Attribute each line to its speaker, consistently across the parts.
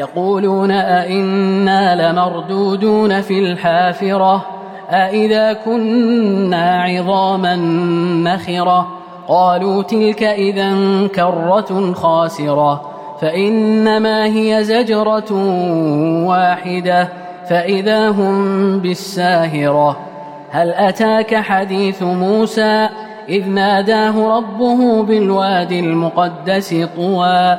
Speaker 1: يقولون أئنا لمردودون في الحافرة أئذا كنا عظاما نخرة؟ قالوا تلك إذا كرة خاسرة فإنما هي زجرة واحدة فإذا هم بالساهرة. هل أتاك حديث موسى؟ إذ ناداه ربه بالوادي المقدس طوى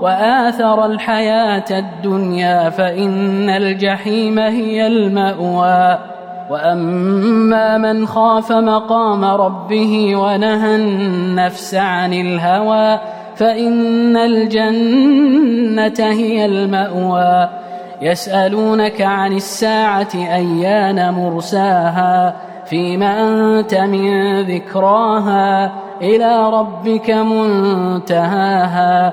Speaker 1: وآثر الحياة الدنيا فإن الجحيم هي المأوى. وأما من خاف مقام ربه ونهى النفس عن الهوى فإن الجنة هي المأوى. يسألونك عن الساعة أيان مرساها؟ فيما أنت من ذكراها إلى ربك منتهاها.